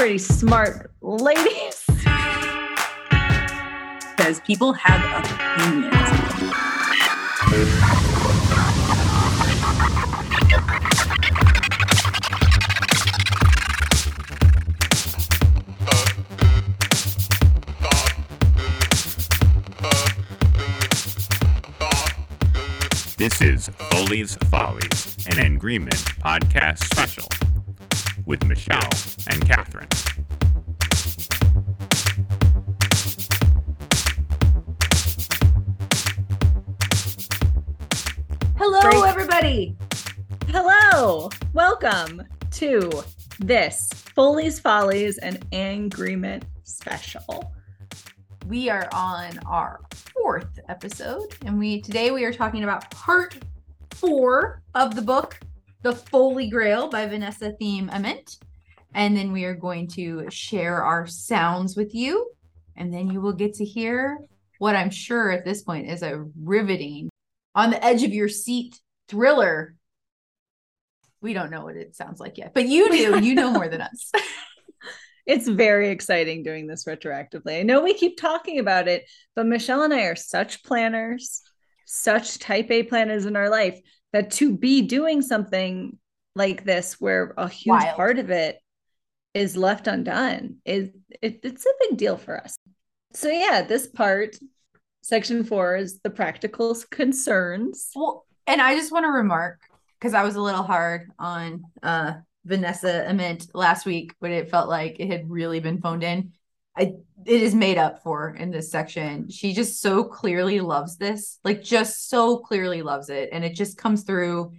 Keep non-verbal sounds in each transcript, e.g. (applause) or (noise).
pretty smart ladies. Because people have opinions. This is Foley's Follies, an agreement podcast special with Michelle and Catherine. Hello, Great. everybody. Hello. Welcome to this Foley's Follies and Agreement special. We are on our fourth episode, and we today we are talking about part four of the book The Foley Grail by Vanessa Theme Ament. And then we are going to share our sounds with you. And then you will get to hear what I'm sure at this point is a riveting, on the edge of your seat thriller. We don't know what it sounds like yet, but you do. You know more than us. (laughs) (laughs) it's very exciting doing this retroactively. I know we keep talking about it, but Michelle and I are such planners, such type A planners in our life that to be doing something like this where a huge Wild. part of it is left undone is it, it's a big deal for us. So yeah this part section four is the practical concerns. Well and i just want to remark because i was a little hard on uh vanessa ament last week but it felt like it had really been phoned in I, it is made up for in this section. She just so clearly loves this, like just so clearly loves it. And it just comes through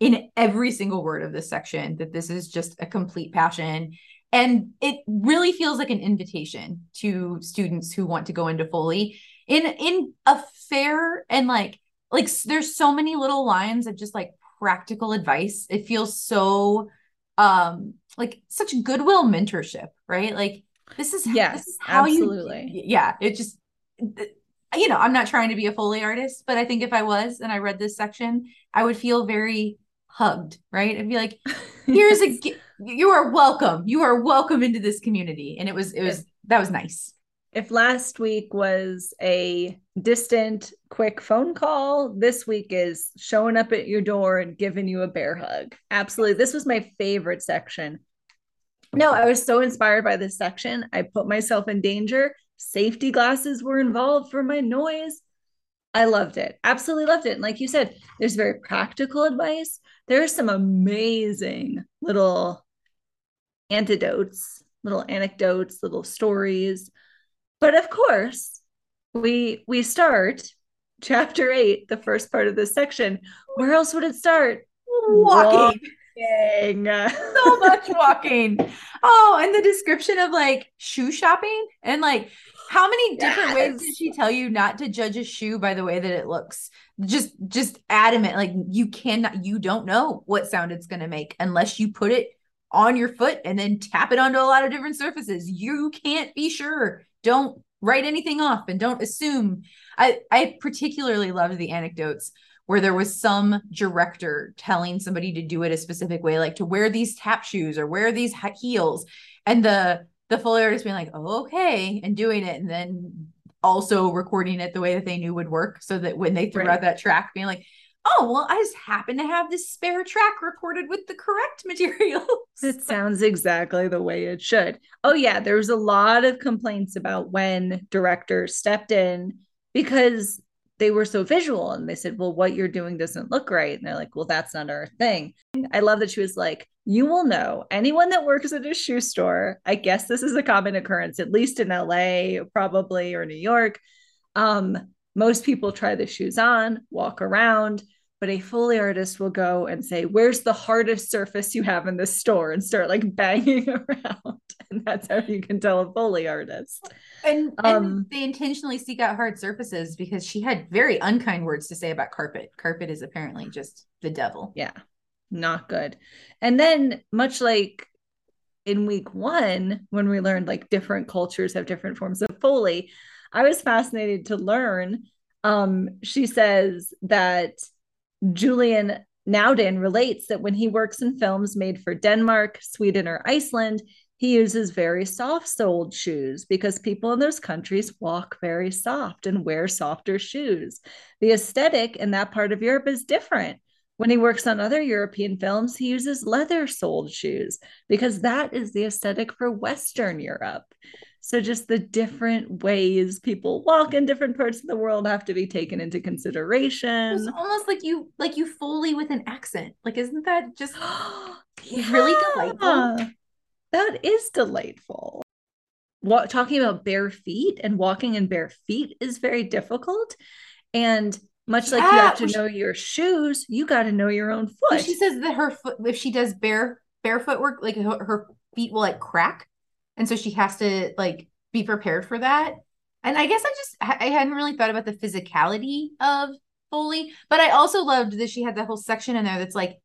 in every single word of this section that this is just a complete passion. And it really feels like an invitation to students who want to go into Foley in in a fair and like like there's so many little lines of just like practical advice. It feels so um like such goodwill mentorship, right? Like this is yes, this is how absolutely. You, yeah, it just you know, I'm not trying to be a Foley artist, but I think if I was and I read this section, I would feel very hugged, right? I'd be like, (laughs) here's a you are welcome. You are welcome into this community. And it was it was that was nice. If last week was a distant quick phone call, this week is showing up at your door and giving you a bear hug. Absolutely. This was my favorite section no, I was so inspired by this section. I put myself in danger. Safety glasses were involved for my noise. I loved it. Absolutely loved it. And like you said, there's very practical advice. There's some amazing little antidotes, little anecdotes, little stories. But of course, we we start chapter 8, the first part of this section. Where else would it start? Walking walking. so much walking. Oh, and the description of like shoe shopping and like how many different yes. ways did she tell you not to judge a shoe by the way that it looks? Just just adamant like you cannot you don't know what sound it's going to make unless you put it on your foot and then tap it onto a lot of different surfaces. You can't be sure. Don't write anything off and don't assume. I I particularly loved the anecdotes where there was some director telling somebody to do it a specific way, like to wear these tap shoes or wear these heels, and the the Foley artist being like, "Oh, okay," and doing it, and then also recording it the way that they knew would work, so that when they threw right. out that track, being like, "Oh, well, I just happen to have this spare track recorded with the correct materials." it (laughs) sounds exactly the way it should. Oh yeah, there was a lot of complaints about when directors stepped in because they were so visual and they said, Well, what you're doing doesn't look right. And they're like, Well, that's not our thing. I love that she was like, You will know anyone that works at a shoe store. I guess this is a common occurrence, at least in LA, probably, or New York. Um, most people try the shoes on, walk around, but a Foley artist will go and say, Where's the hardest surface you have in this store? and start like banging (laughs) around. And that's how you can tell a Foley artist. And, um, and they intentionally seek out hard surfaces because she had very unkind words to say about carpet. Carpet is apparently just the devil. Yeah, not good. And then, much like in week one, when we learned like different cultures have different forms of Foley, I was fascinated to learn. Um, she says that Julien Naudin relates that when he works in films made for Denmark, Sweden, or Iceland, he uses very soft soled shoes because people in those countries walk very soft and wear softer shoes. The aesthetic in that part of Europe is different. When he works on other European films, he uses leather soled shoes because that is the aesthetic for Western Europe. So just the different ways people walk in different parts of the world have to be taken into consideration. It's almost like you like you Foley with an accent. Like isn't that just (gasps) yeah. really delightful? That is delightful. What talking about bare feet and walking in bare feet is very difficult. And much like you have to know your shoes, you got to know your own foot. She says that her foot, if she does bare barefoot work, like her, her feet will like crack, and so she has to like be prepared for that. And I guess I just I hadn't really thought about the physicality of Foley, but I also loved that she had that whole section in there that's like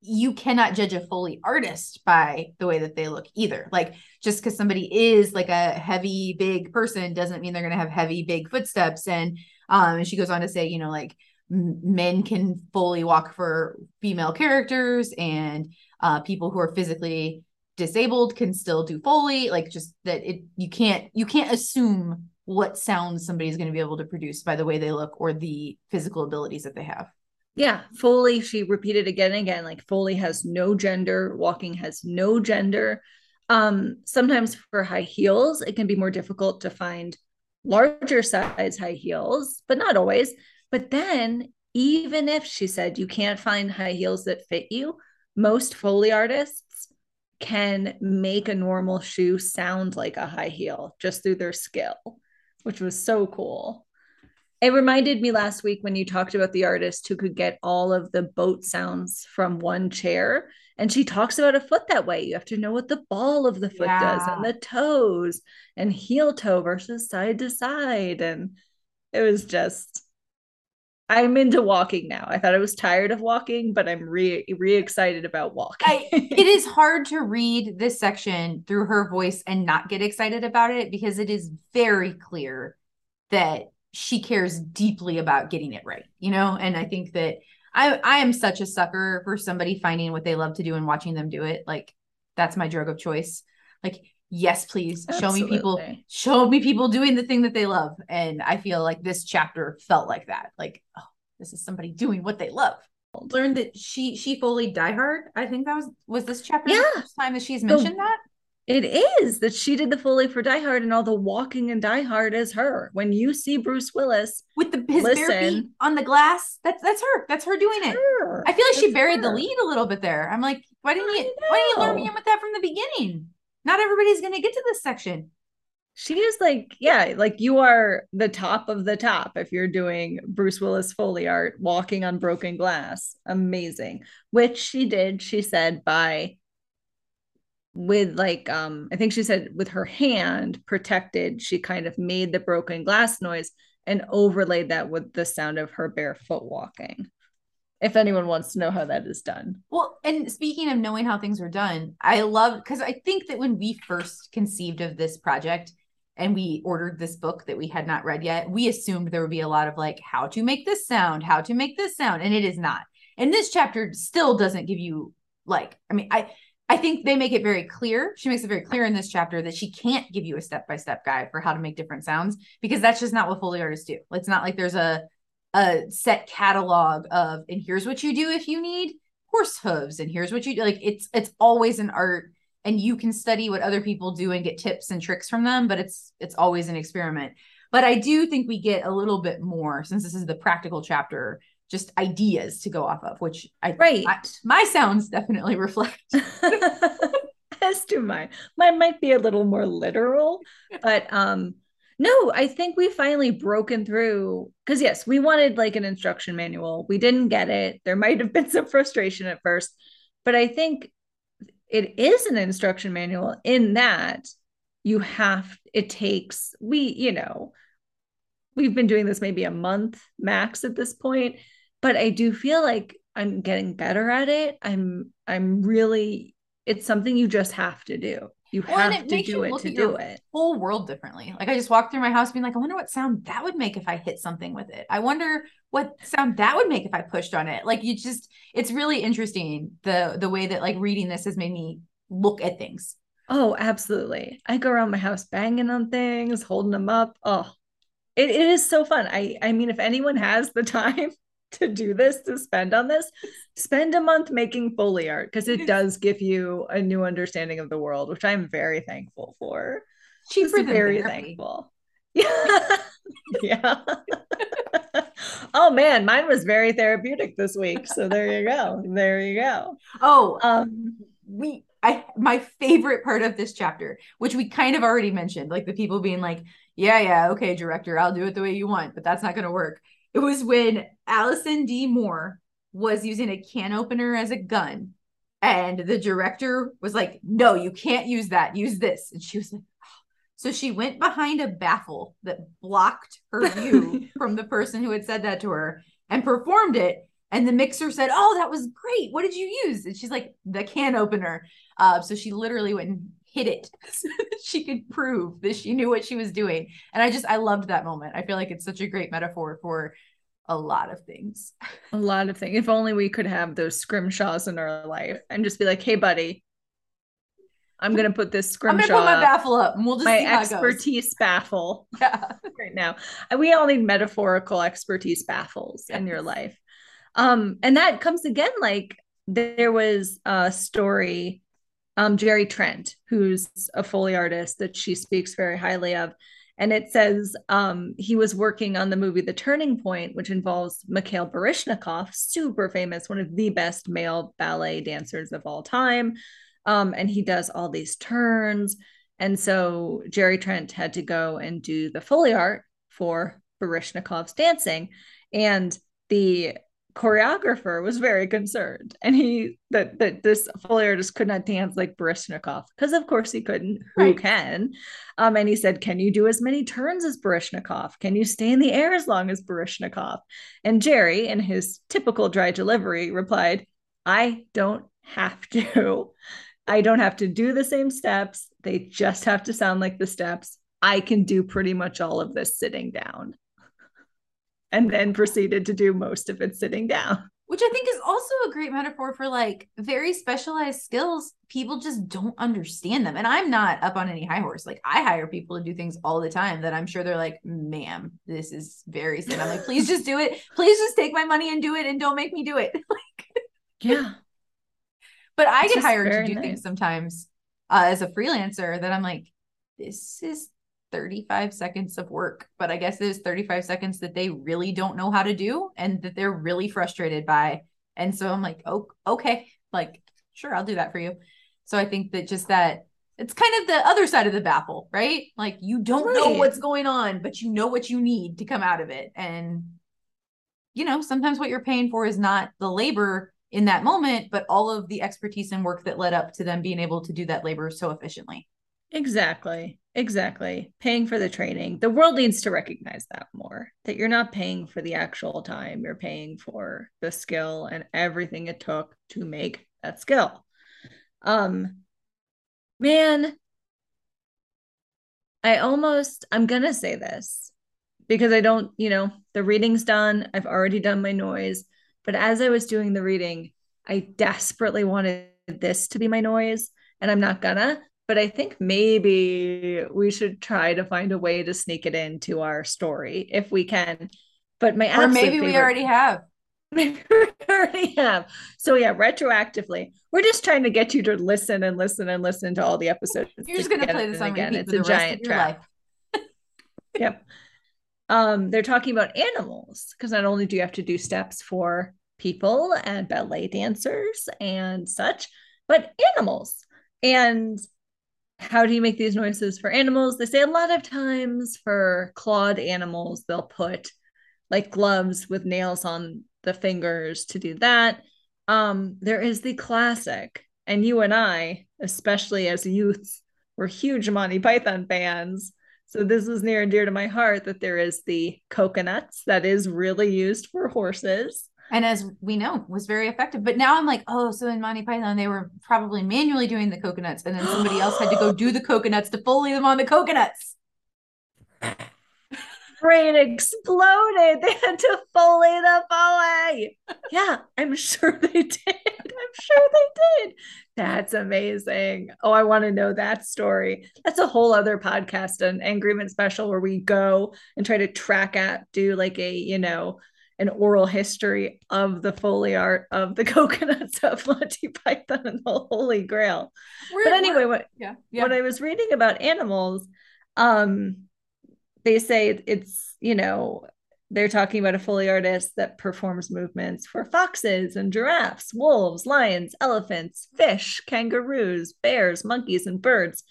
you cannot judge a Foley artist by the way that they look either. Like just because somebody is like a heavy, big person doesn't mean they're going to have heavy, big footsteps. And um, and she goes on to say, you know, like men can Foley walk for female characters, and uh, people who are physically disabled can still do Foley. Like just that it you can't you can't assume what sounds somebody's going to be able to produce by the way they look or the physical abilities that they have. Yeah, Foley, she repeated again and again like Foley has no gender, walking has no gender. Um, sometimes for high heels, it can be more difficult to find larger size high heels, but not always. But then, even if she said you can't find high heels that fit you, most Foley artists can make a normal shoe sound like a high heel just through their skill, which was so cool. It reminded me last week when you talked about the artist who could get all of the boat sounds from one chair. And she talks about a foot that way. You have to know what the ball of the foot yeah. does and the toes and heel toe versus side to side. And it was just, I'm into walking now. I thought I was tired of walking, but I'm re re excited about walking. I, it is hard to read this section through her voice and not get excited about it because it is very clear that she cares deeply about getting it right, you know? And I think that I I am such a sucker for somebody finding what they love to do and watching them do it. Like that's my drug of choice. Like yes, please Absolutely. show me people show me people doing the thing that they love. And I feel like this chapter felt like that. Like, oh, this is somebody doing what they love. Learned that she she fully Die Hard. I think that was was this chapter yeah. the first time that she's oh. mentioned the, that. It is that she did the Foley for Die Hard and all the walking in Die Hard is her. When you see Bruce Willis with the his listen, bare feet on the glass, that's that's her. That's her doing it. Her. I feel like she buried her. the lead a little bit there. I'm like, why didn't you why didn't you lure me in with that from the beginning? Not everybody's gonna get to this section. She is like, yeah, like you are the top of the top if you're doing Bruce Willis Foley art, walking on broken glass. Amazing. Which she did, she said, by with like um i think she said with her hand protected she kind of made the broken glass noise and overlaid that with the sound of her barefoot walking if anyone wants to know how that is done well and speaking of knowing how things are done i love because i think that when we first conceived of this project and we ordered this book that we had not read yet we assumed there would be a lot of like how to make this sound how to make this sound and it is not and this chapter still doesn't give you like i mean i I think they make it very clear. She makes it very clear in this chapter that she can't give you a step by step guide for how to make different sounds because that's just not what Foley artists do. It's not like there's a a set catalog of and here's what you do if you need horse hooves and here's what you do. Like it's it's always an art and you can study what other people do and get tips and tricks from them, but it's it's always an experiment. But I do think we get a little bit more since this is the practical chapter just ideas to go off of, which I right I, my sounds definitely reflect. (laughs) As do mine. Mine might be a little more literal, but um no, I think we finally broken through because yes, we wanted like an instruction manual. We didn't get it. There might have been some frustration at first, but I think it is an instruction manual in that you have it takes we, you know, we've been doing this maybe a month max at this point but I do feel like I'm getting better at it. I'm I'm really it's something you just have to do. You well, have to do it to do it. Whole world differently. Like I just walked through my house being like, I wonder what sound that would make if I hit something with it. I wonder what sound that would make if I pushed on it. Like you just it's really interesting the the way that like reading this has made me look at things. Oh, absolutely. I go around my house banging on things, holding them up. Oh, it, it is so fun. I I mean, if anyone has the (laughs) time to do this, to spend on this, spend a month making Foley art because it does give you a new understanding of the world, which I'm very thankful for. Cheaper than very therapy. thankful. (laughs) Yeah. yeah. (laughs) oh man, mine was very therapeutic this week. So there you go. There you go. Oh, Um we I my favorite part of this chapter, which we kind of already mentioned, like the people being like, "Yeah, yeah, okay, director, I'll do it the way you want," but that's not going to work. It was when Alyson Dee Moore was using a can opener as a gun, and the director was like, "No, you can't use that. Use this." And she was like, "Oh." So she went behind a baffle that blocked her (laughs) view from the person who had said that to her and performed it. And the mixer said, "Oh, that was great. What did you use?" And she's like, "The can opener." Uh, so she literally went and hit it (laughs) so that she could prove that she knew what she was doing. And I just I loved that moment. I feel like it's such a great metaphor for a lot of things. a lot of things. If only we could have those scrimshaws in our life and just be like, hey buddy, I'm gonna put this scrimshaw. I'm gonna put my baffle up and we'll just my see how it goes. expertise baffle (laughs) Yeah. right now. We all need metaphorical expertise baffles in your life. Um, and that comes again like there was a story, um, Jerry Trent, who's a Foley artist that she speaks very highly of. And it says um, he was working on the movie The Turning Point, which involves Mikhail Baryshnikov, super famous, one of the best male ballet dancers of all time. Um, and he does all these turns. And so Jerry Trent had to go and do the Foley art for Baryshnikov's dancing. And the choreographer was very concerned. And he that that this Foley artist could not dance like Baryshnikov because of course he couldn't. Who can? Um and he said can you do as many turns as Baryshnikov can you stay in the air as long as Baryshnikov and Jerry in his typical dry delivery replied I don't have to. (laughs) I don't have to do the same steps. They just have to sound like the steps. I can do pretty much all of this sitting down and then proceeded to do most of it sitting down. Which I think is also a great metaphor for like very specialized skills. People just don't understand them. And I'm not up on any high horse. Like I hire people to do things all the time that I'm sure they're like, ma'am, this is very sin. I'm like, please just do it. Please just take my money and do it and don't make me do it. (laughs) like Yeah. But I It's get hired to do nice. things sometimes uh, as a freelancer that I'm like, this is 35 seconds of work. But I guess it is 35 seconds that they really don't know how to do and that they're really frustrated by. And so I'm like, oh, okay, like, sure, I'll do that for you. So I think that just that it's kind of the other side of the baffle, right? Like you don't know what's going on, but you know what you need to come out of it. And you know, sometimes what you're paying for is not the labor in that moment, but all of the expertise and work that led up to them being able to do that labor so efficiently. Exactly. Exactly. Paying for the training. The world needs to recognize that more that you're not paying for the actual time, you're paying for the skill and everything it took to make that skill. Um man, I almost I'm going to say this because I don't, you know, the reading's done. I've already done my noise, but as I was doing the reading, I desperately wanted this to be my noise and I'm not gonna but I think maybe we should try to find a way to sneak it into our story if we can. But my Or maybe we favorite- already have. (laughs) maybe we already have. So yeah, retroactively, we're just trying to get you to listen and listen and listen to all the episodes. You're just gonna play this on again. It's a giant trap. (laughs) Yep. Um, they're talking about animals because not only do you have to do steps for people and ballet dancers and such, but animals. And how do you make these noises for animals? They say a lot of times for clawed animals, they'll put like gloves with nails on the fingers to do that. Um, there is the classic, and you and I, especially as youths, were huge Monty Python fans. So this was near and dear to my heart that there is the coconuts that is really used for horses. And as we know, was very effective. But now I'm like, oh, so in Monty Python, they were probably manually doing the coconuts, and then somebody else had to go do the coconuts to foley them on the coconuts. (laughs) brain exploded. (laughs) They had to foley the foley. Yeah, I'm sure they did. I'm sure they did. That's amazing. Oh, I want to know that story. That's a whole other podcast, an agreement special where we go and try to track at, do like a, you know, an oral history of the foley art of the (laughs) coconuts of Monty Python and the Holy Grail. We're- but anyway, what yeah, yeah. when I was reading about animals, um, they say it's, you know, they're talking about a Foley artist that performs movements for foxes and giraffes, wolves, lions, elephants, fish, kangaroos, bears, monkeys, and birds.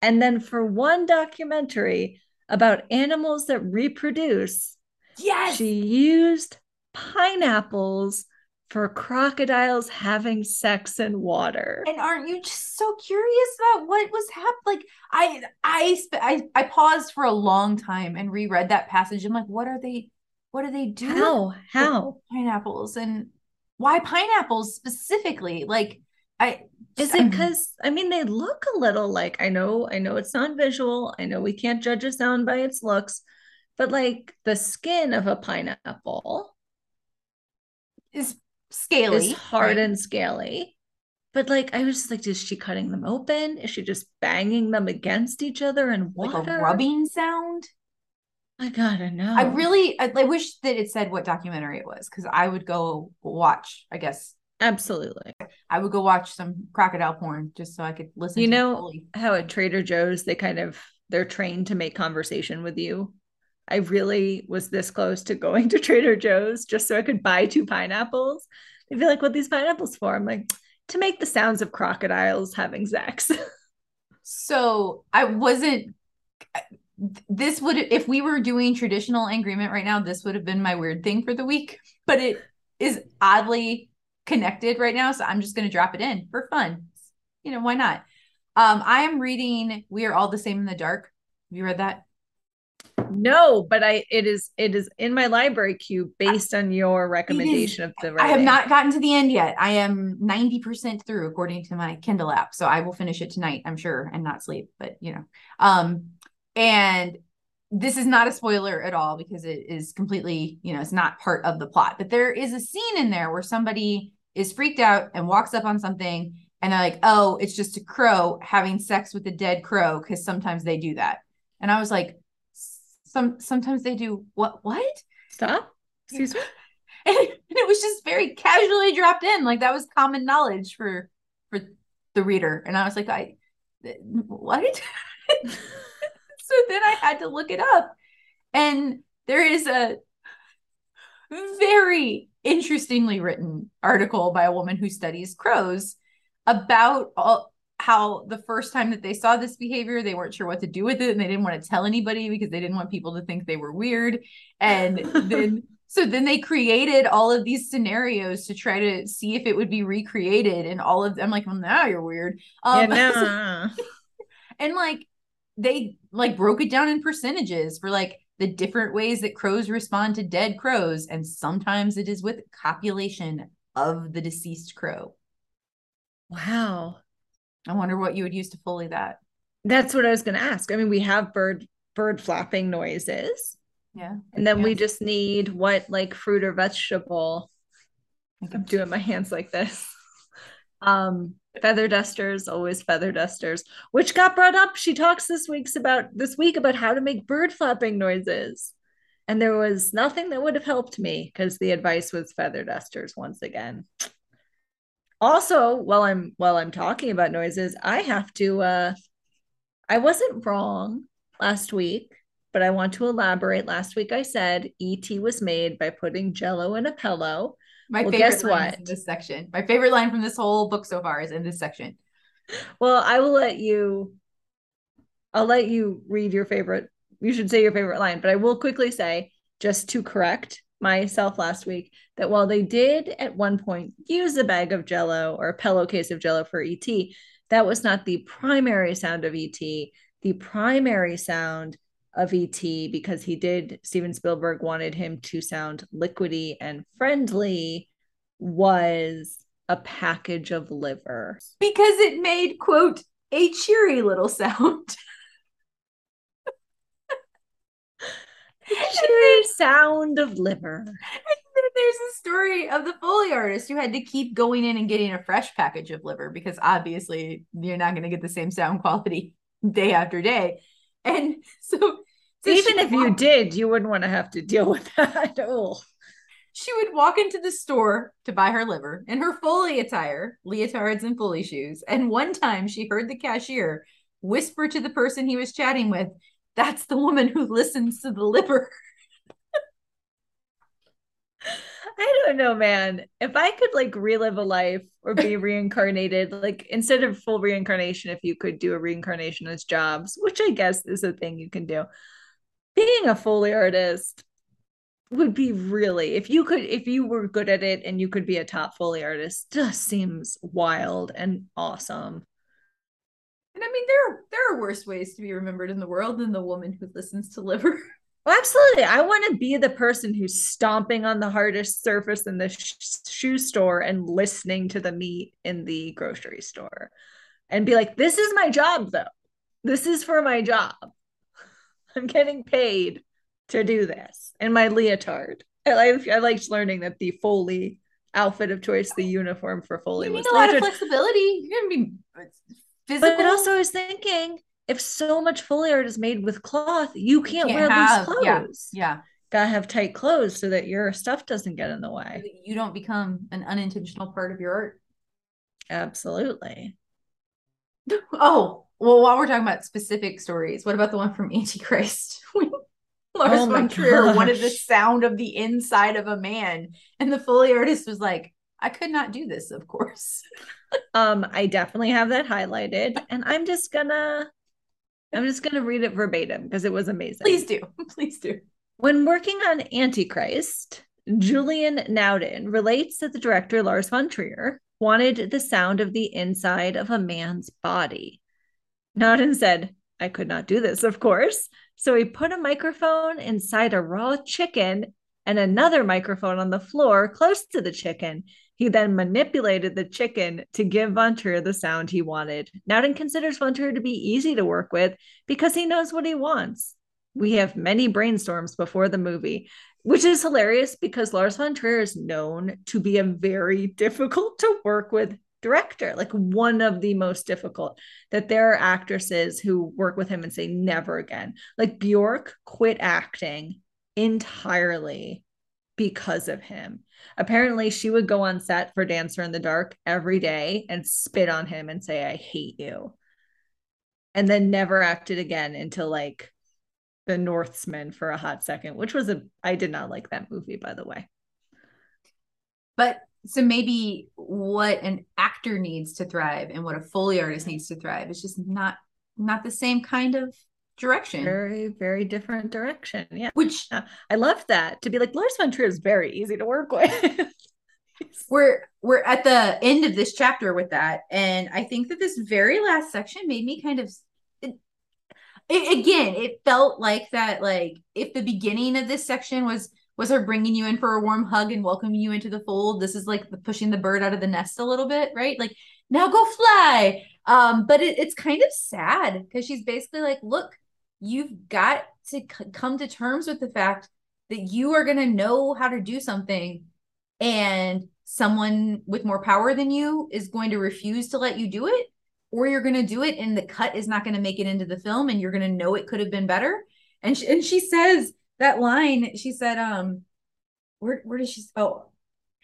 And then for one documentary about animals that reproduce, yes. she used pineapples for crocodiles having sex in water. and aren't you just so curious about what was happening? Like I, I, I, I paused for a long time and reread that passage. I'm like, what are they? What do they do? How? How? pineapples and why pineapples specifically? Like I Is it because I mean they look a little like I know I know it's not visual. I know we can't judge a sound by its looks, but like the skin of a pineapple is scaly, is hard right? and scaly. But like I was just like, is she cutting them open? Is she just banging them against each other like water? a rubbing sound. I gotta know. I really, I, I wish that it said what documentary it was because I would go watch. I guess absolutely. I would go watch some crocodile porn just so I could listen. You to know how at Trader Joe's they kind of they're trained to make conversation with you. I really was this close to going to Trader Joe's just so I could buy two pineapples. They'd be like, "What these pineapples for?" I'm like, "To make the sounds of crocodiles having sex." (laughs) So I wasn't. This would, if we were doing traditional agreement right now, this would have been my weird thing for the week. But it is oddly connected right now, so I'm just going to drop it in for fun. You know, why not? Um, I am reading "We Are All the Same in the Dark." Have you read that? No, but I it is it is in my library queue based on your recommendation of the. I have not gotten to the end yet. I am 90% through according to my Kindle app. So I will finish it tonight, I'm sure, and not sleep, but you know. Um and this is not a spoiler at all because it is completely, you know, it's not part of the plot. But there is a scene in there where somebody is freaked out and walks up on something and they're like, "Oh, it's just a crow having sex with a dead crow because sometimes they do that." And I was like, "Some sometimes they do what what?" Stop. Excuse me. and (laughs) it, and it was just very casually dropped in like that was common knowledge for for the reader and i was like i what (laughs) so then i had to look it up and there is a very interestingly written article by a woman who studies crows about all, how the first time that they saw this behavior they weren't sure what to do with it and they didn't want to tell anybody because they didn't want people to think they were weird and (laughs) then so then they created all of these scenarios to try to see if it would be recreated and all of them like well now you're weird um yeah, no. (laughs) and like they like broke it down in percentages for like the different ways that crows respond to dead crows and sometimes it is with copulation of the deceased crow wow. I wonder what you would use to foley that That's what I was going to ask. I mean, we have bird bird flapping noises, yeah and then we just need what like fruit or vegetable. I'm doing my hands like this. (laughs) Um, feather dusters, always feather dusters, which got brought up. She talks this week's about this week about how to make bird flapping noises. And there was nothing that would have helped me because the advice was feather dusters once again. Also, while I'm while I'm talking about noises, I have to uh I wasn't wrong last week, but I want to elaborate. Last week I said ET was made by putting jello in a pillow. my Well, favorite guess what? in this section my favorite line from this whole book so far is in this section Well, I will let you I'll let you read your favorite. You should say your favorite line, but I will quickly say just to correct myself last week that while they did at one point use a bag of jello or a pillowcase of jello for ET, that was not the primary sound of ET. The primary sound of ET because he did Steven Spielberg wanted him to sound liquidy and friendly was a package of liver. because it made quote a cheery little sound (laughs) Liver sound of liver. There's a story of the Foley artist who had to keep going in and getting a fresh package of liver because obviously you're not going to get the same sound quality day after day. And (laughs) so, so even if you did, you wouldn't want to have to deal with (laughs) that. Oh. She would walk into the store to buy her liver in her Foley attire, leotards and Foley shoes. And one time she heard the cashier whisper to the person he was chatting with, That's the woman who listens to the liver. I don't know, man. If I could like relive a life or be (laughs) reincarnated, like instead of full reincarnation, if you could do a reincarnation as jobs, which I guess is a thing you can do, being a Foley artist would be really, if you could, if you were good at it and you could be a top Foley artist, just seems wild and awesome. I mean, there there are worse ways to be remembered in the world than the woman who listens to liver. Well, absolutely. I want to be the person who's stomping on the hardest surface in the sh- shoe store and listening to the meat in the grocery store and be like, this is my job, though. This is for my job. I'm getting paid to do this in my leotard. I, I liked learning that the Foley outfit of choice, the uniform for Foley, you was need a lot of flexibility. You're going to be physical. But also, I was thinking if so much Foley art is made with cloth, you can't, can't wear have- loose yeah, clothes. yeah. Gotta have tight clothes so that your stuff doesn't get in the way. You don't become an unintentional part of your art. Absolutely. (laughs) Oh, well, while we're talking about specific stories, what about the one from Antichrist? (laughs) Lars Oh von Trier wanted the sound of the inside of a man, and the Foley artist was like, I could not do this, of course. (laughs) Um, I definitely have that highlighted, (laughs) and I'm just gonna I'm just gonna read it verbatim because it was amazing. Please do. (laughs) Please do. When working on Antichrist, Julien Naudin relates that the director Lars von Trier wanted the sound of the inside of a man's body. Naudin said, I could not do this, of course. So he put a microphone inside a raw chicken and another microphone on the floor close to the chicken. He then manipulated the chicken to give Trier the sound he wanted. Naudin considers Trier to be easy to work with because he knows what he wants. We have many brainstorms before the movie, which is hilarious because Lars Trier is known to be a very (laughs) difficult to work with director, like one of the most difficult. That there are actresses who work with him and say never again. Like Bjork quit acting entirely because of him. Apparently, she would go on set for Dancer in the Dark every day and spit on him and say, I hate you. And then never acted again until like the Northman for a hot second, which was a I did not like that movie, by the way. But so maybe what an actor needs to thrive and what a Foley artist needs to thrive is just not not the same kind of direction. Very, very different direction. Yeah. Which I love that. To be like Lars von Trier is very easy to work with. (laughs) we're we're at the end of this chapter with that and i think that this very last section made me kind of it, it, again it felt like that like if the beginning of this section was was her bringing you in for a warm hug and welcoming you into the fold this is like the pushing the bird out of the nest a little bit right like now go fly um but it, it's kind of sad because she's basically like look you've got to c- come to terms with the fact that you are going to know how to do something and someone with more power than you is going to refuse to let you do it or you're going to do it and the cut is not going to make it into the film and you're going to know it could have been better. And she, and she says that line she said um where where does she oh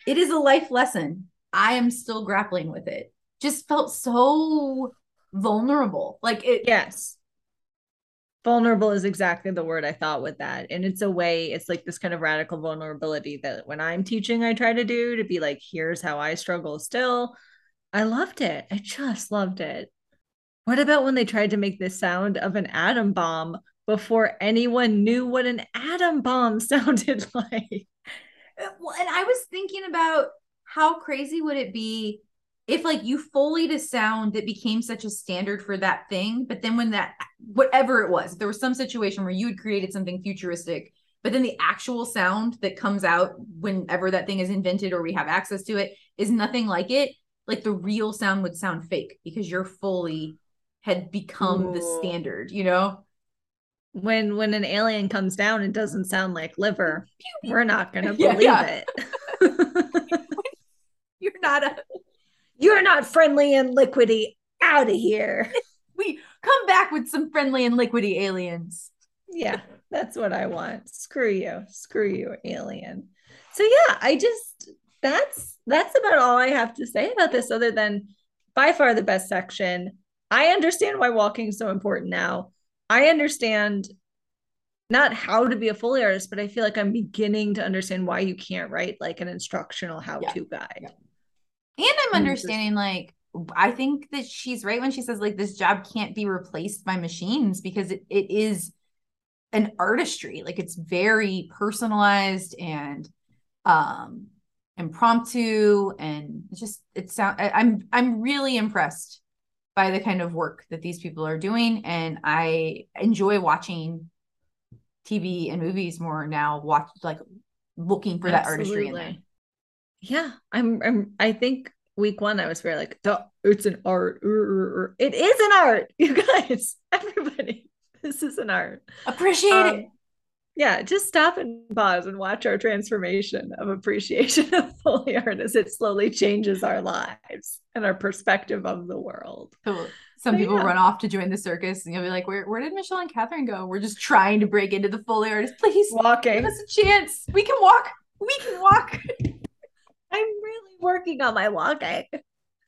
it is a life lesson. I am still grappling with it. Just felt so vulnerable. Like it yes. Vulnerable is exactly the word I thought with that. And it's a way, it's like this kind of radical vulnerability that when I'm teaching, I try to do to be like, here's how I struggle still. I loved it. I just loved it. What about when they tried to make the sound of an atom bomb before anyone knew what an atom bomb (laughs) sounded (laughs) like? Uh, well, and I was thinking about how crazy would it be if like you foleyed a sound that became such a standard for that thing, but then when that whatever it was, there was some situation where you had created something futuristic, but then the actual sound that comes out whenever that thing is invented or we have access to it is nothing like it, like the real sound would sound fake because your foley had become the standard, you know? when when an alien comes down and doesn't sound like liver, (laughs) we're not gonna (laughs) Yeah, believe yeah. it. (laughs) You're not a You're not friendly and liquidy. Out of here. (laughs) we come back with some friendly and liquidy aliens. yeah, that's what I want. Screw you. Screw you, alien. So yeah, I just that's that's about all I have to say about this other than by far the best section. I understand why walking is so important now. I understand not how to be a Foley artist, but I feel like I'm beginning to understand why you can't write like an instructional how-to guide. Yeah. And I'm understanding like I think that she's right when she says like this job can't be replaced by machines because it, it is an artistry. Like it's very personalized and um impromptu and just it sound I, I'm I'm really impressed by the kind of work that these people are doing and I enjoy watching TV and movies more now watch like looking for that artistry in there. Yeah, I'm. I'm. I think week one I was very like, it's an art. Ur, ur, ur." It is an art, (laughs) you guys. (laughs) Everybody, this is an art. Appreciate it. Um, yeah, just stop and pause and watch our transformation of appreciation (laughs) of Foley art as it slowly changes our lives and our perspective of the world. So some So, people yeah. run off to join the circus and you'll be like, where, where did Michelle and Catherine go? We're just trying to break into the Foley artist. Please give us a chance. We can walk. We can walk. I'm really working on my walking.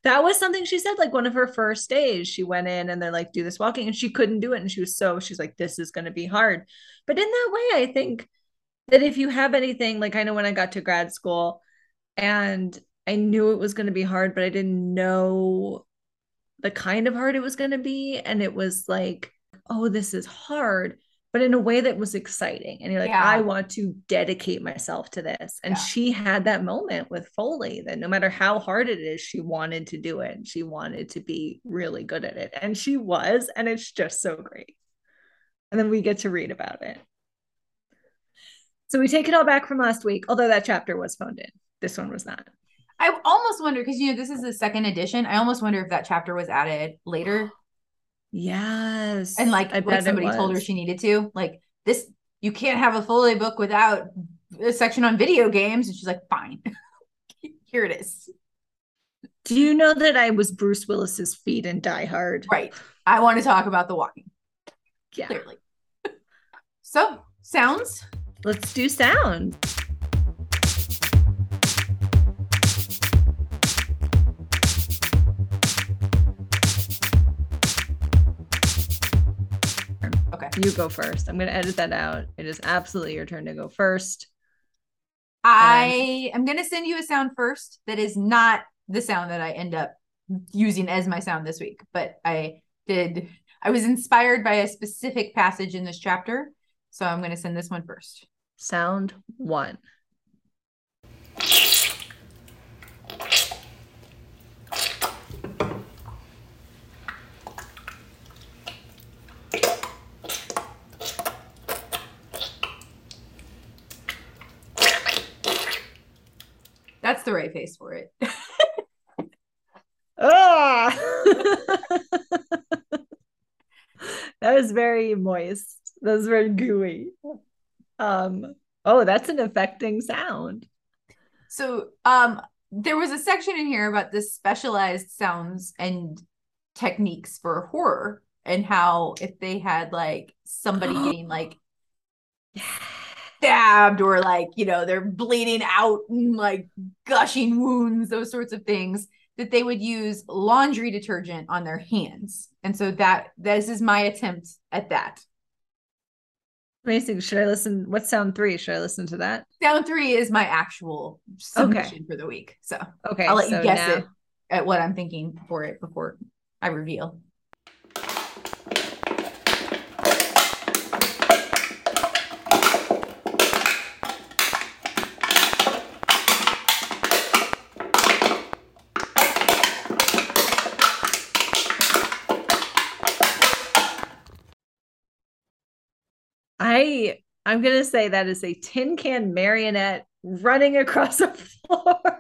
That was something she said, like one of her first days. She went in and they're like, do this walking, and she couldn't do it. And she was so, she's like, this is going to be hard. But in that way, I think that if you have anything, like I know when I got to grad school and I knew it was going to be hard, but I didn't know the kind of hard it was going to be. And it was like, oh, this is hard, but in a way that was exciting. And you're like, Yeah. I want to dedicate myself to this. And Yeah. she had that moment with Foley that no matter how hard it is, she wanted to do it. She wanted to be really good at it. And she was. And it's just so great. And then we get to read about it. So we take it all back from last week, although that chapter was phoned in. This one was not. I almost wonder because you know this is the second edition. I almost wonder if that chapter was added later Yes. and like I like somebody told her she needed to. Like this, you can't have a Foley book without a section on video games. And she's like, fine, (laughs) here it is. Do you know that I was Bruce Willis's feet in Die Hard? Right. I want to talk about the walking Yeah. clearly. (laughs) so sounds. Let's do sound. You go first. I'm going to edit that out. It is absolutely your turn to go first. I am going to send you a sound first that is not the sound that I end up using as my sound this week, but I did, I was inspired by a specific passage in this chapter. So I'm going to send this one first. Sound one. That's the right face for it. (laughs) Ah! (laughs) that was very moist. That was very gooey. Um, oh, that's an affecting sound. So um there was a section in here about the specialized sounds and techniques for horror and how if they had like somebody (gasps) getting like stabbed or like you know they're bleeding out and like gushing wounds those sorts of things that they would use laundry detergent on their hands and so that this is my attempt at that Amazing. Should I listen? What's sound three? Should I listen to that? sound three is my actual submission for the week so Okay. i'll let so you guess now- it at what i'm thinking for it before i reveal I'm gonna say that is a tin can marionette running across a (laughs) floor. (laughs)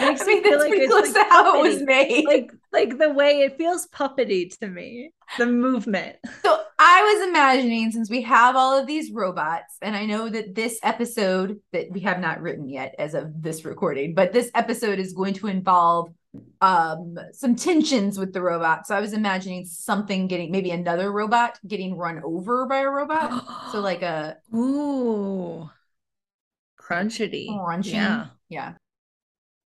Makes I mean, me feel like it's close like to how it was made. like like the way it feels puppety to me, the movement. So I was imagining since we have all of these robots, and I know that this episode that we have not written yet as of this recording, but this episode is going to involve um some tensions with the robot. So I was imagining something getting maybe another robot getting run over by a robot. so (gasps) like a ooh crunchity. Crunching. Yeah. Yeah.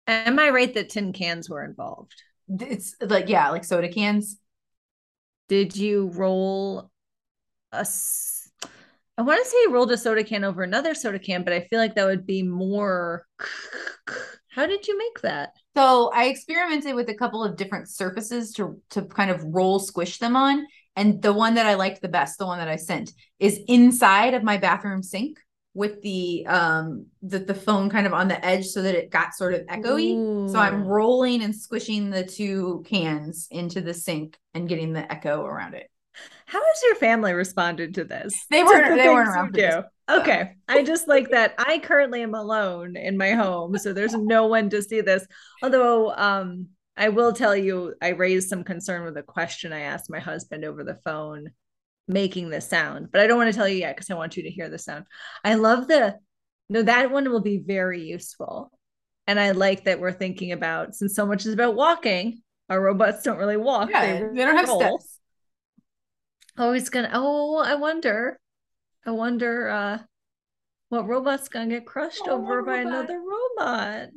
Am I right that tin cans were involved? It's like yeah, like soda cans. Did you roll a I want to say you rolled a soda can over another soda can, but I feel like that would be more How did you make that? So I experimented with a couple of different surfaces to to kind of roll squish them on. And the one that I liked the best, the one that I sent, is inside of my bathroom sink with the um the, the phone kind of on the edge so that it got sort of echoey. Ooh. So I'm rolling and squishing the two cans into the sink and getting the echo around it. How has your family responded to this? They weren't the they weren't around for this. Okay. I just like that I currently am alone in my home, so there's no one to see this. Although um I will tell you I raised some concern with a question I asked my husband over the phone making this sound, but I don't want to tell you yet because I want you to hear the sound. I love the no, that one will be very useful. And I like that we're thinking about since so much is about walking, our robots don't really walk. Yeah, they, they don't have steps. Oh, he's gonna oh, I wonder. I wonder uh what robot's gonna get crushed oh, over by robot. another robot.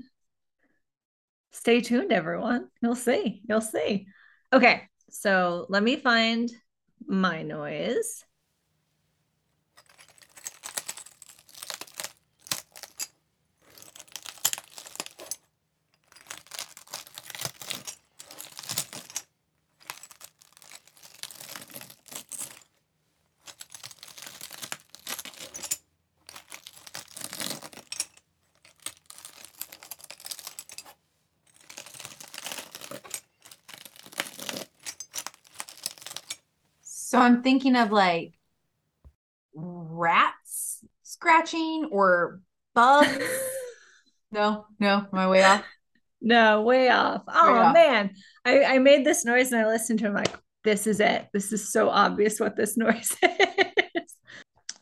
Stay tuned, everyone. You'll see. You'll see. Okay, so let me find my noise. So I'm thinking of like rats scratching or bugs. (laughs) no, no, I way off? No, way off. Oh way off. man. I, I made this noise and I listened to him like, this is it. This is so obvious what this (laughs) noise is.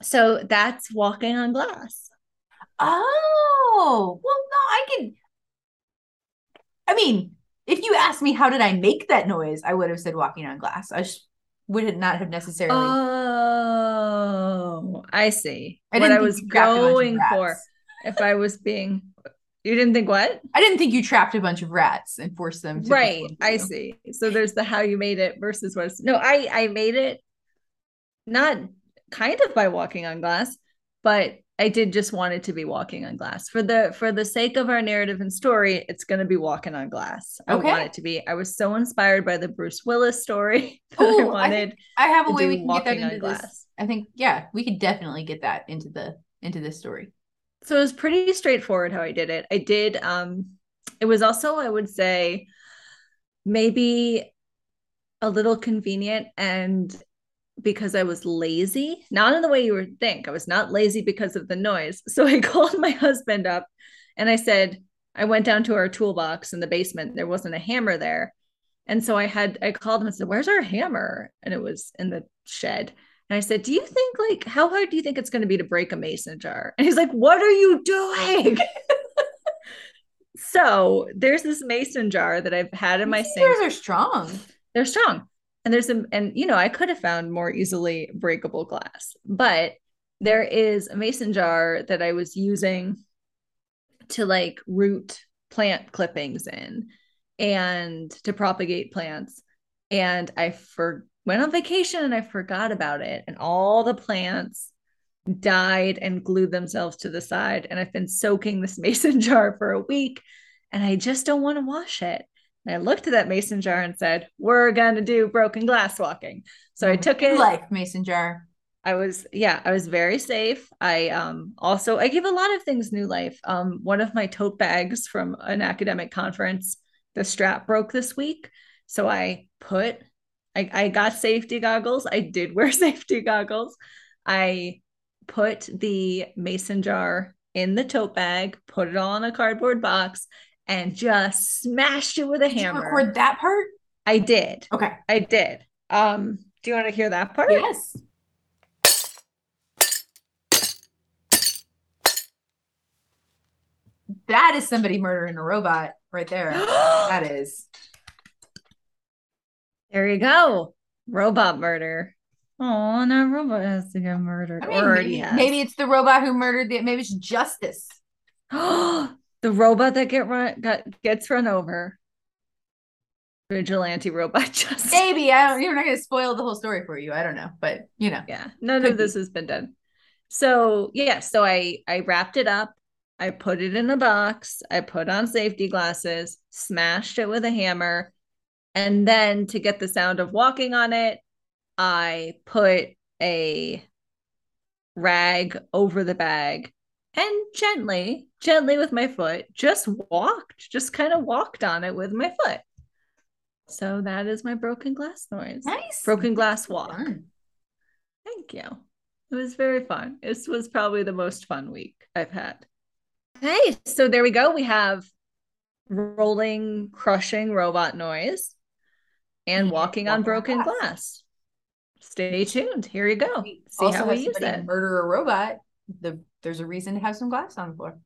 so that's walking on glass. Oh, well, no, I can. I mean, if you asked me how did I make that noise, I would have said walking on glass. I just would it not have necessarily. Oh, I see. I what I was going for. If I was being, you didn't think what? I didn't think you trapped a bunch of rats and forced them. to Right. I see. So there's the how you made it versus what's no. I I made it not kind of by walking on glass, but I did just want it to be walking on glass for the for the sake of our narrative and story. It's going to be walking on glass. I want it to be. I was so inspired by the Bruce Willis story. (laughs) Oh, I wanted. I, I, have a way we can get that into glass. This. I think yeah, we could definitely get that into the into this story. So it was pretty straightforward how I did it. I did. Um, it was also I would say maybe a little convenient and because I was lazy, not in the way you would think. I was not lazy because of the noise. So (laughs) I called my husband up and I said, I went down to our toolbox in the basement. There wasn't a hammer there. And so I had, I called him and said, Where's our hammer? And it was in the shed. And I said, Do you think, like, how hard do you think it's going to be to break a mason jar? And he's like, What are you doing? (laughs) so there's this mason jar that I've had in my sink. These are strong. They're strong and there's some and you know i could have found more easily breakable glass but there is a mason jar that i was using to like root plant clippings in and to propagate plants. And i for went on vacation and i forgot about it. And all the plants died and glued themselves to the side. And i've been soaking this (laughs) mason jar for a week and i just don't want to wash it I looked at that mason jar and said, We're gonna do broken glass walking. So I took it like mason jar. I was yeah, I was very safe. I um also I give a lot of things new life. Um one of my tote bags from an academic conference, the strap broke this week. So I put I, I got safety goggles. I did (laughs) wear safety goggles. I put the mason jar in the tote bag, put it all in a cardboard box, and just smashed it with a Did hammer. record that part? I did. Okay. I did. Um, do you want to hear that part? Yes. That is somebody murdering a robot right there. (gasps) that is. There you go. Robot murder. Oh, no robot has to get murdered. I mean, maybe, maybe it's the robot who murdered the. Maybe it's justice. (gasps) (gasps) the robot that get run got gets run over. Vigilante robot (laughs) justice. Maybe I don't. You're not going to spoil the whole story for you. I don't know, but you know. Yeah, none of this has been done. So yeah, so I I wrapped it up. I put it in a box. I put on safety glasses, smashed it with a hammer, and then to get the sound of walking on it, I put a rag over the bag and gently, gently with my foot, just walked, just kind of walked on it with my foot. So that is my broken glass noise. Nice. Broken glass walk. Fun. Thank you. It was very fun. This was probably the most fun week I've had. Okay, so there we go. We have rolling, crushing robot noise and walking on broken glass. glass. Stay tuned. Here you go. See also how we use it. murder a robot. The there's a reason to have some glass on the floor.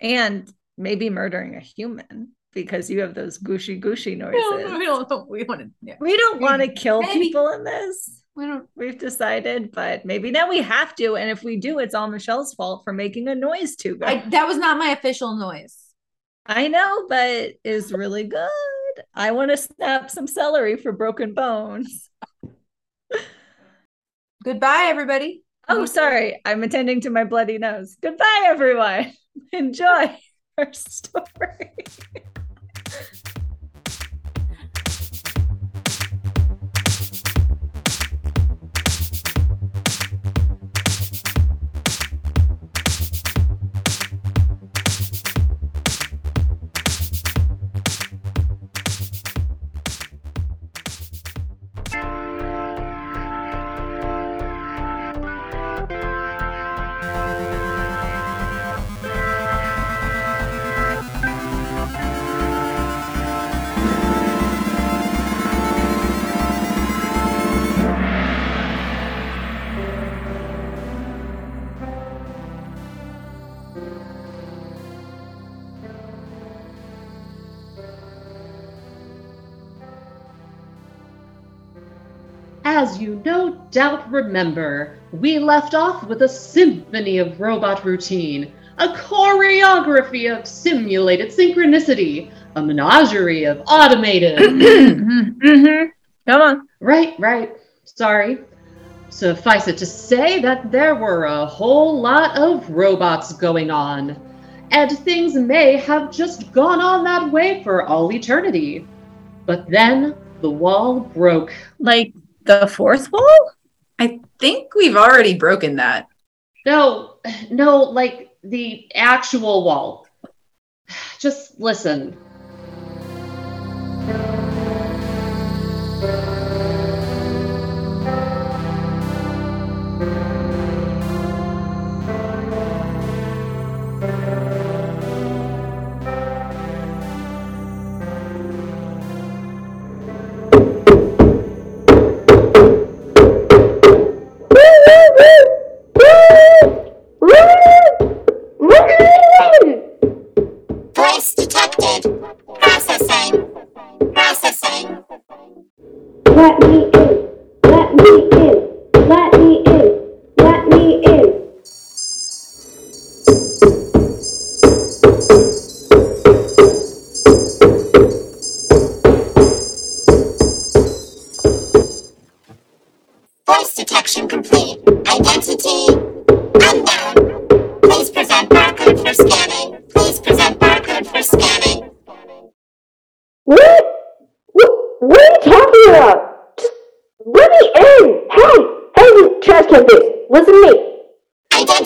And maybe murdering a human because you have those gushy gushy We don't, noises. (laughs) we don't, we want to. Yeah. We don't want to kill Maybe. people in this. We don't. We've decided, but maybe now we have to. And if we do, it's all Michelle's fault for making a noise too good. I, that was not my official noise. I know, but is really good. I want to snap some celery for broken bones. Goodbye, everybody. Oh, sorry. I'm attending to my bloody nose. Goodbye, everyone. Enjoy our story. (laughs) doubt remember, we left off with a symphony of robot routine, a choreography of simulated synchronicity, a menagerie of automated. (clears throat) mm-hmm. Come on. right, right. Sorry. Suffice it to say that there were a whole lot of robots going on, and things may have just gone on that way for all eternity. But then the wall broke. Like the fourth wall? I think we've already broken that. No, no, like the actual wall. (sighs) Just listen.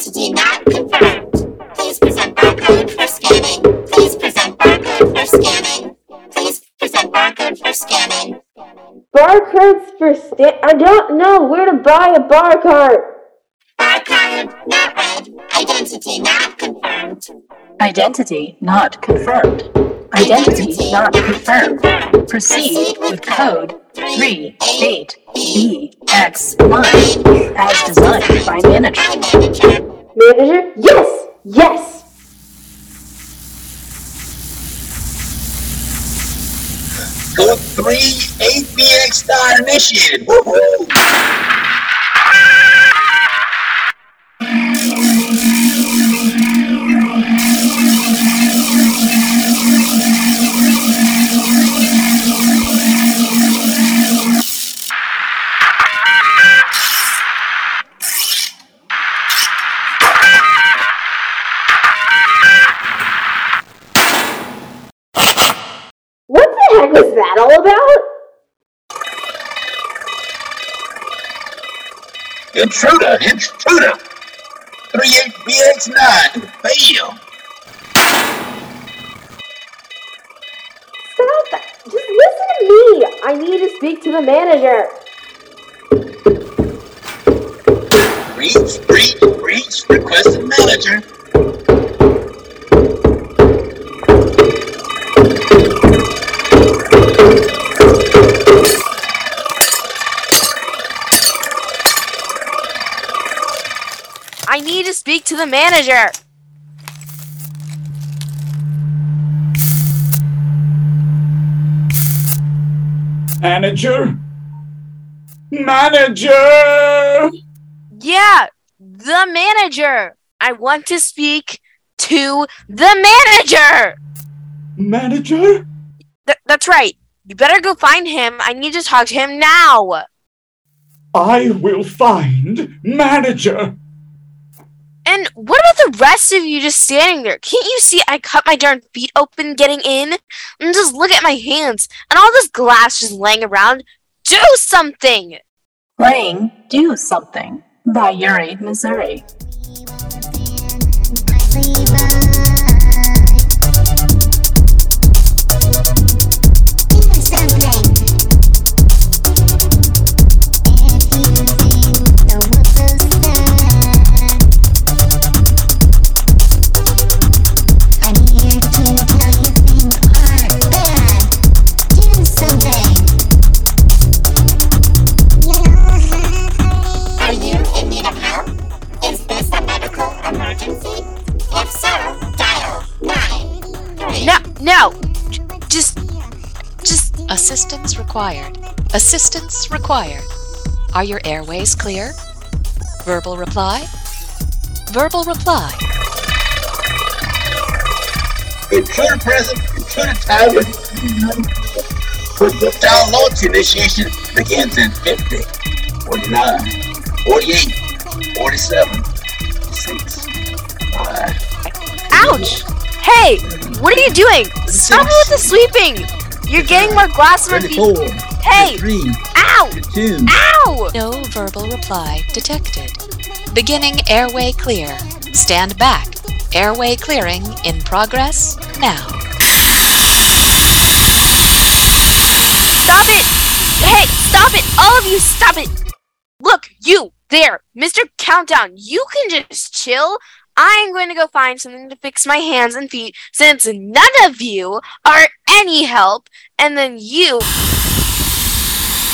Identity not confirmed. Please present barcode for scanning. Please present barcode for scanning. Please present barcode for scanning. Barcodes for sta- I don't know where to buy a barcode. Barcode not read. Identity not confirmed. Identity not confirmed. Identity not confirmed. Proceed with code 38BX1 as designed by manager. Manager? Yes! Yes! Code 3 8BX star initiated. Woohoo! Was that all about? Intruder! Intruder! 38BX9! Fail! Stop that! Just listen to me! I need to speak to the manager. Reach, reach, breach, breach, requested manager. Speak to the manager. Manager? Manager! Yeah, the manager. I want to speak to the manager. Manager? Th- that's right. You better go find him. I need to talk to him now. I will find manager. And what about the rest of you just standing there? Can't you see I cut my darn feet open getting in? And just look at my hands and all this glass just laying around. Do something! Playing Do Something by Yuri Missouri. Assistance required. Assistance required. Are your airways clear? Verbal reply? Verbal reply. Intruder present, intruder tower. Download initiation begins in 50, 49, 48, 47, 6, 5. Ouch! Hey! What are you doing? Stop with the sweeping! You're getting more glass on my feet. Hey! Ow! Ow! No verbal reply detected. Beginning airway clear. Stand back. Airway clearing in progress now. Stop it! Hey, stop it! All of you, stop it! Look, you, there, Mr. Countdown, you can just chill. I'm going to go find something to fix my hands and feet since none of you are any help. And then you.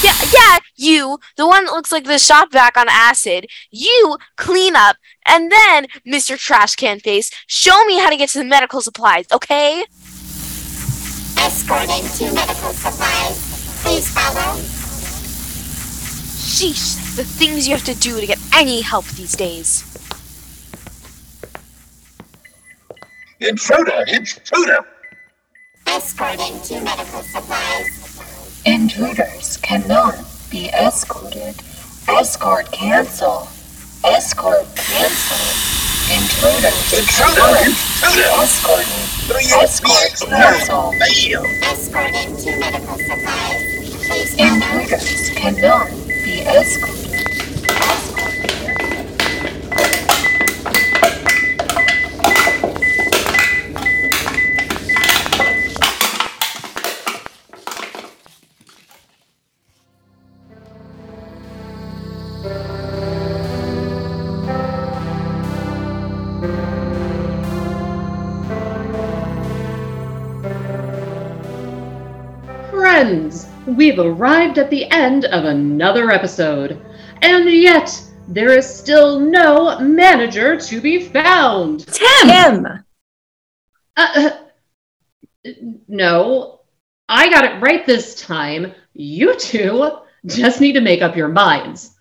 Yeah, yeah, you, the one that looks like the shop vac on acid, you clean up, and then, Mr. Trash Can Face, show me how to get to the medical supplies, okay? Escorting to medical supplies. Please follow. Sheesh, the things you have to do to get any help these days. Intruder, intruder. Escorting to medical supplies. Intruders cannot be escorted. Escort cancel. Escort cancel. Intruders Intruder, intruder. be escorted. 38BX9. cancel. Fail. Escorting to medical supplies. Please. Intruders cannot be escorted. We've arrived at the end of another episode. And yet, there is still no manager to be found. Tim! Tim! Uh, uh, no, I got it right this time. You two just need to make up your minds.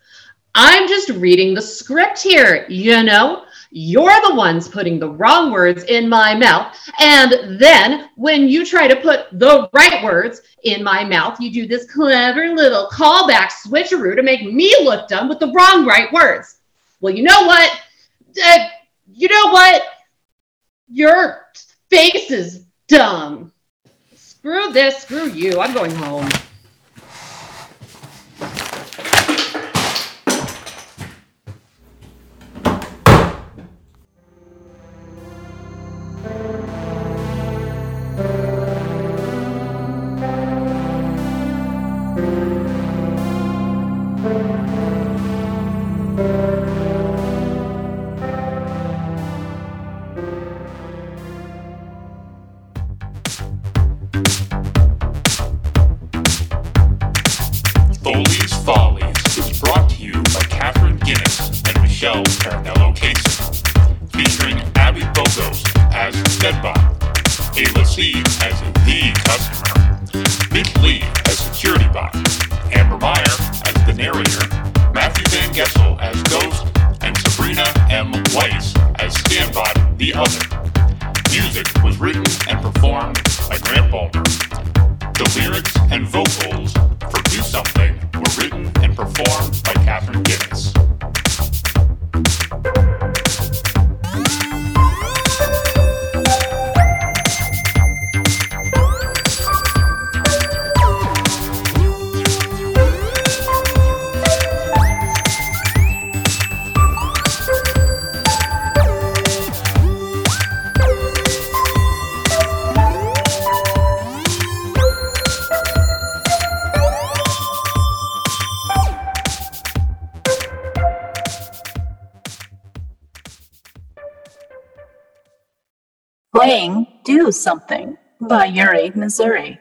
I'm just reading the script here, you know? You're the ones putting the wrong words in my mouth. And then when you try to put the right words in my mouth, you do this clever little callback switcheroo to make me look dumb with the wrong right words. Well, you know what? Uh, you know what? Your face is dumb. Screw this, screw you. I'm going home. Missouri.